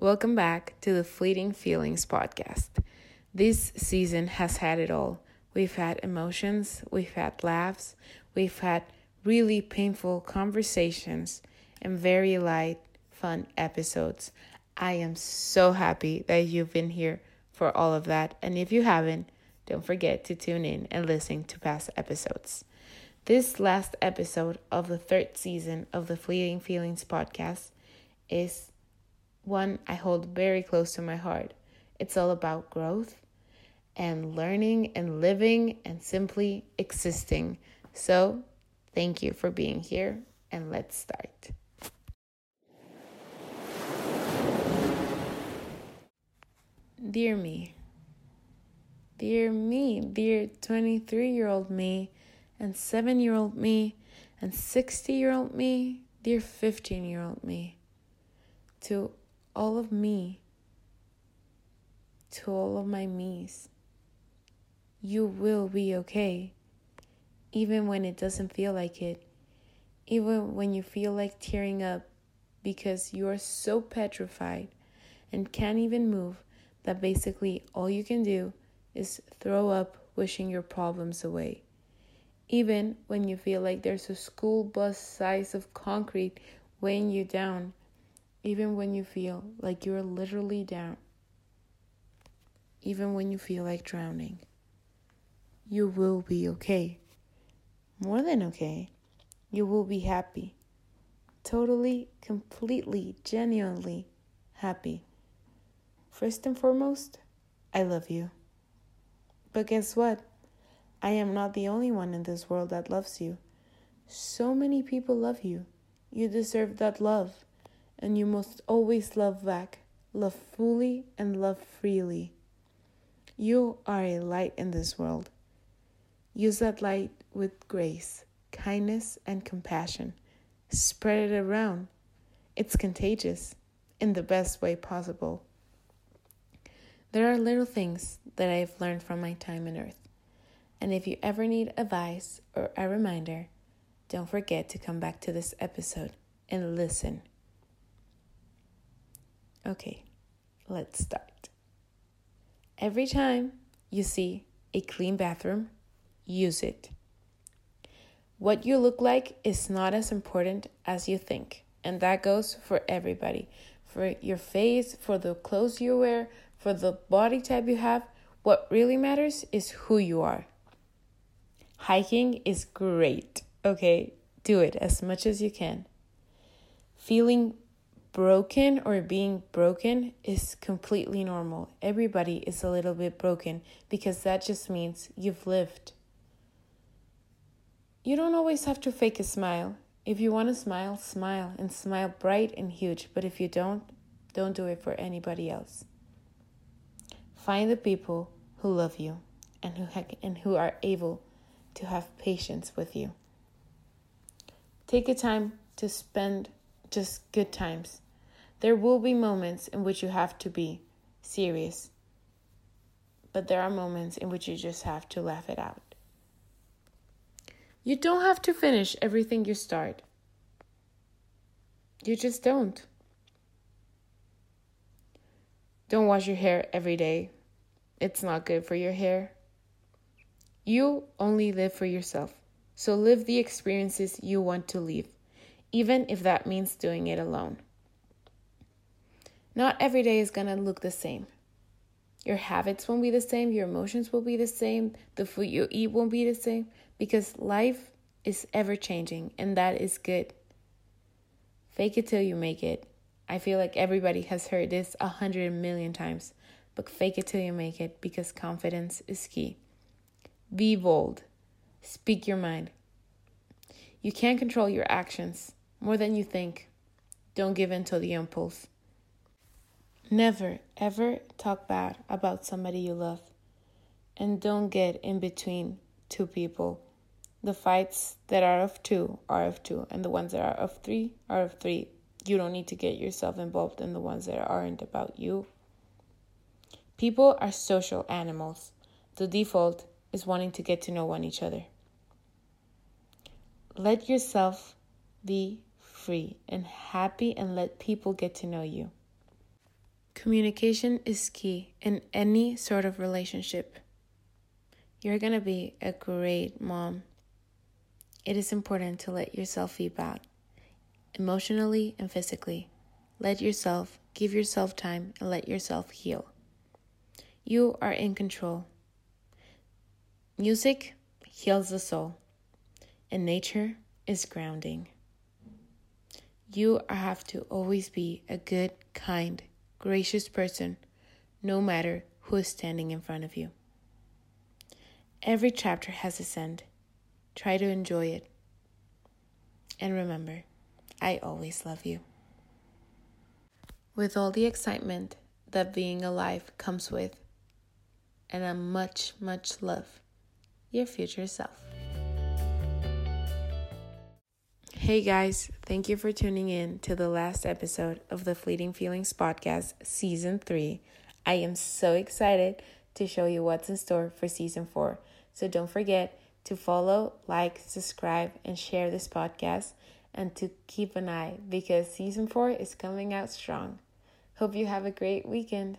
Welcome back to the Fleeting Feelings podcast. This season has had it all. We've had emotions, we've had laughs, we've had really painful conversations, and very light, fun episodes. I am so happy that you've been here for all of that. And if you haven't, don't forget to tune in and listen to past episodes. This last episode of the third season of the Fleeting Feelings podcast is one I hold very close to my heart. It's all about growth and learning and living and simply existing. So, thank you for being here, and let's start. Dear me, dear me, dear 23 year old me, and 7 year old me, and 60 year old me, dear 15 year old me, to all of me, to all of my me's. You will be okay, even when it doesn't feel like it, even when you feel like tearing up because you are so petrified and can't even move that basically all you can do is throw up wishing your problems away. Even when you feel like there's a school bus size of concrete weighing you down even when you feel like you're literally down, even when you feel like drowning, you will be okay. More than okay. You will be happy. Totally, completely, genuinely happy. First and foremost, I love you. But guess what? I am not the only one in this world that loves you. So many people love you. You deserve that love and you must always love back, love fully, and love freely. You are a light in this world. Use that light with grace, kindness, and compassion. Spread it around. It's contagious in the best way possible. There are little things that I have learned from my time on earth. And if you ever need advice or a reminder, don't forget to come back to this episode and listen. Okay, let's start. Every time you see a clean bathroom, use it. What you look like is not as important as you think, and that goes for everybody for your face, for the clothes you wear, for the body type you have. What really matters is who you are. Hiking is great, okay? Do it as much as you can. Feeling broken or being broken is completely normal. Everybody is a little bit broken because that just means you've lived. You don't always have to fake a smile. If you want to smile, smile and smile bright and huge. But if you don't, don't do it for anybody else. Find the people who love you and who, ha- and who are able to have patience with you. Take a time to spend just good times. There will be moments in which you have to be serious, but there are moments in which you just have to laugh it out. You don't have to finish everything you start. You just don't. Don't wash your hair every day. It's not good for your hair. You only live for yourself. So live the experiences you want to live even if that means doing it alone. Not every day is going to look the same. Your habits won't be the same, your emotions will be the same, the food you eat won't be the same because life is ever changing and that is good. Fake it till you make it. I feel like everybody has heard this a hundred million times, but fake it till you make it because confidence is key. Be bold. Speak your mind. You can't control your actions, more than you think. Don't give in to the impulse. Never, ever talk bad about somebody you love. And don't get in between two people. The fights that are of two are of two, and the ones that are of three are of three. You don't need to get yourself involved in the ones that aren't about you. People are social animals. The default is wanting to get to know one each other. Let yourself be free and happy and let people get to know you. Communication is key in any sort of relationship. You're going to be a great mom. It is important to let yourself feedback emotionally and physically. Let yourself give yourself time and let yourself heal. You are in control. Music heals the soul, and nature is grounding. You have to always be a good, kind, gracious person, no matter who is standing in front of you. Every chapter has its end. Try to enjoy it. And remember, I always love you. With all the excitement that being alive comes with, and a much, much love, your future self. Hey guys, thank you for tuning in to the last episode of the Fleeting Feelings Podcast, Season 3. I am so excited to show you what's in store for Season 4. So don't forget to follow, like, subscribe, and share this podcast, and to keep an eye because Season 4 is coming out strong. Hope you have a great weekend.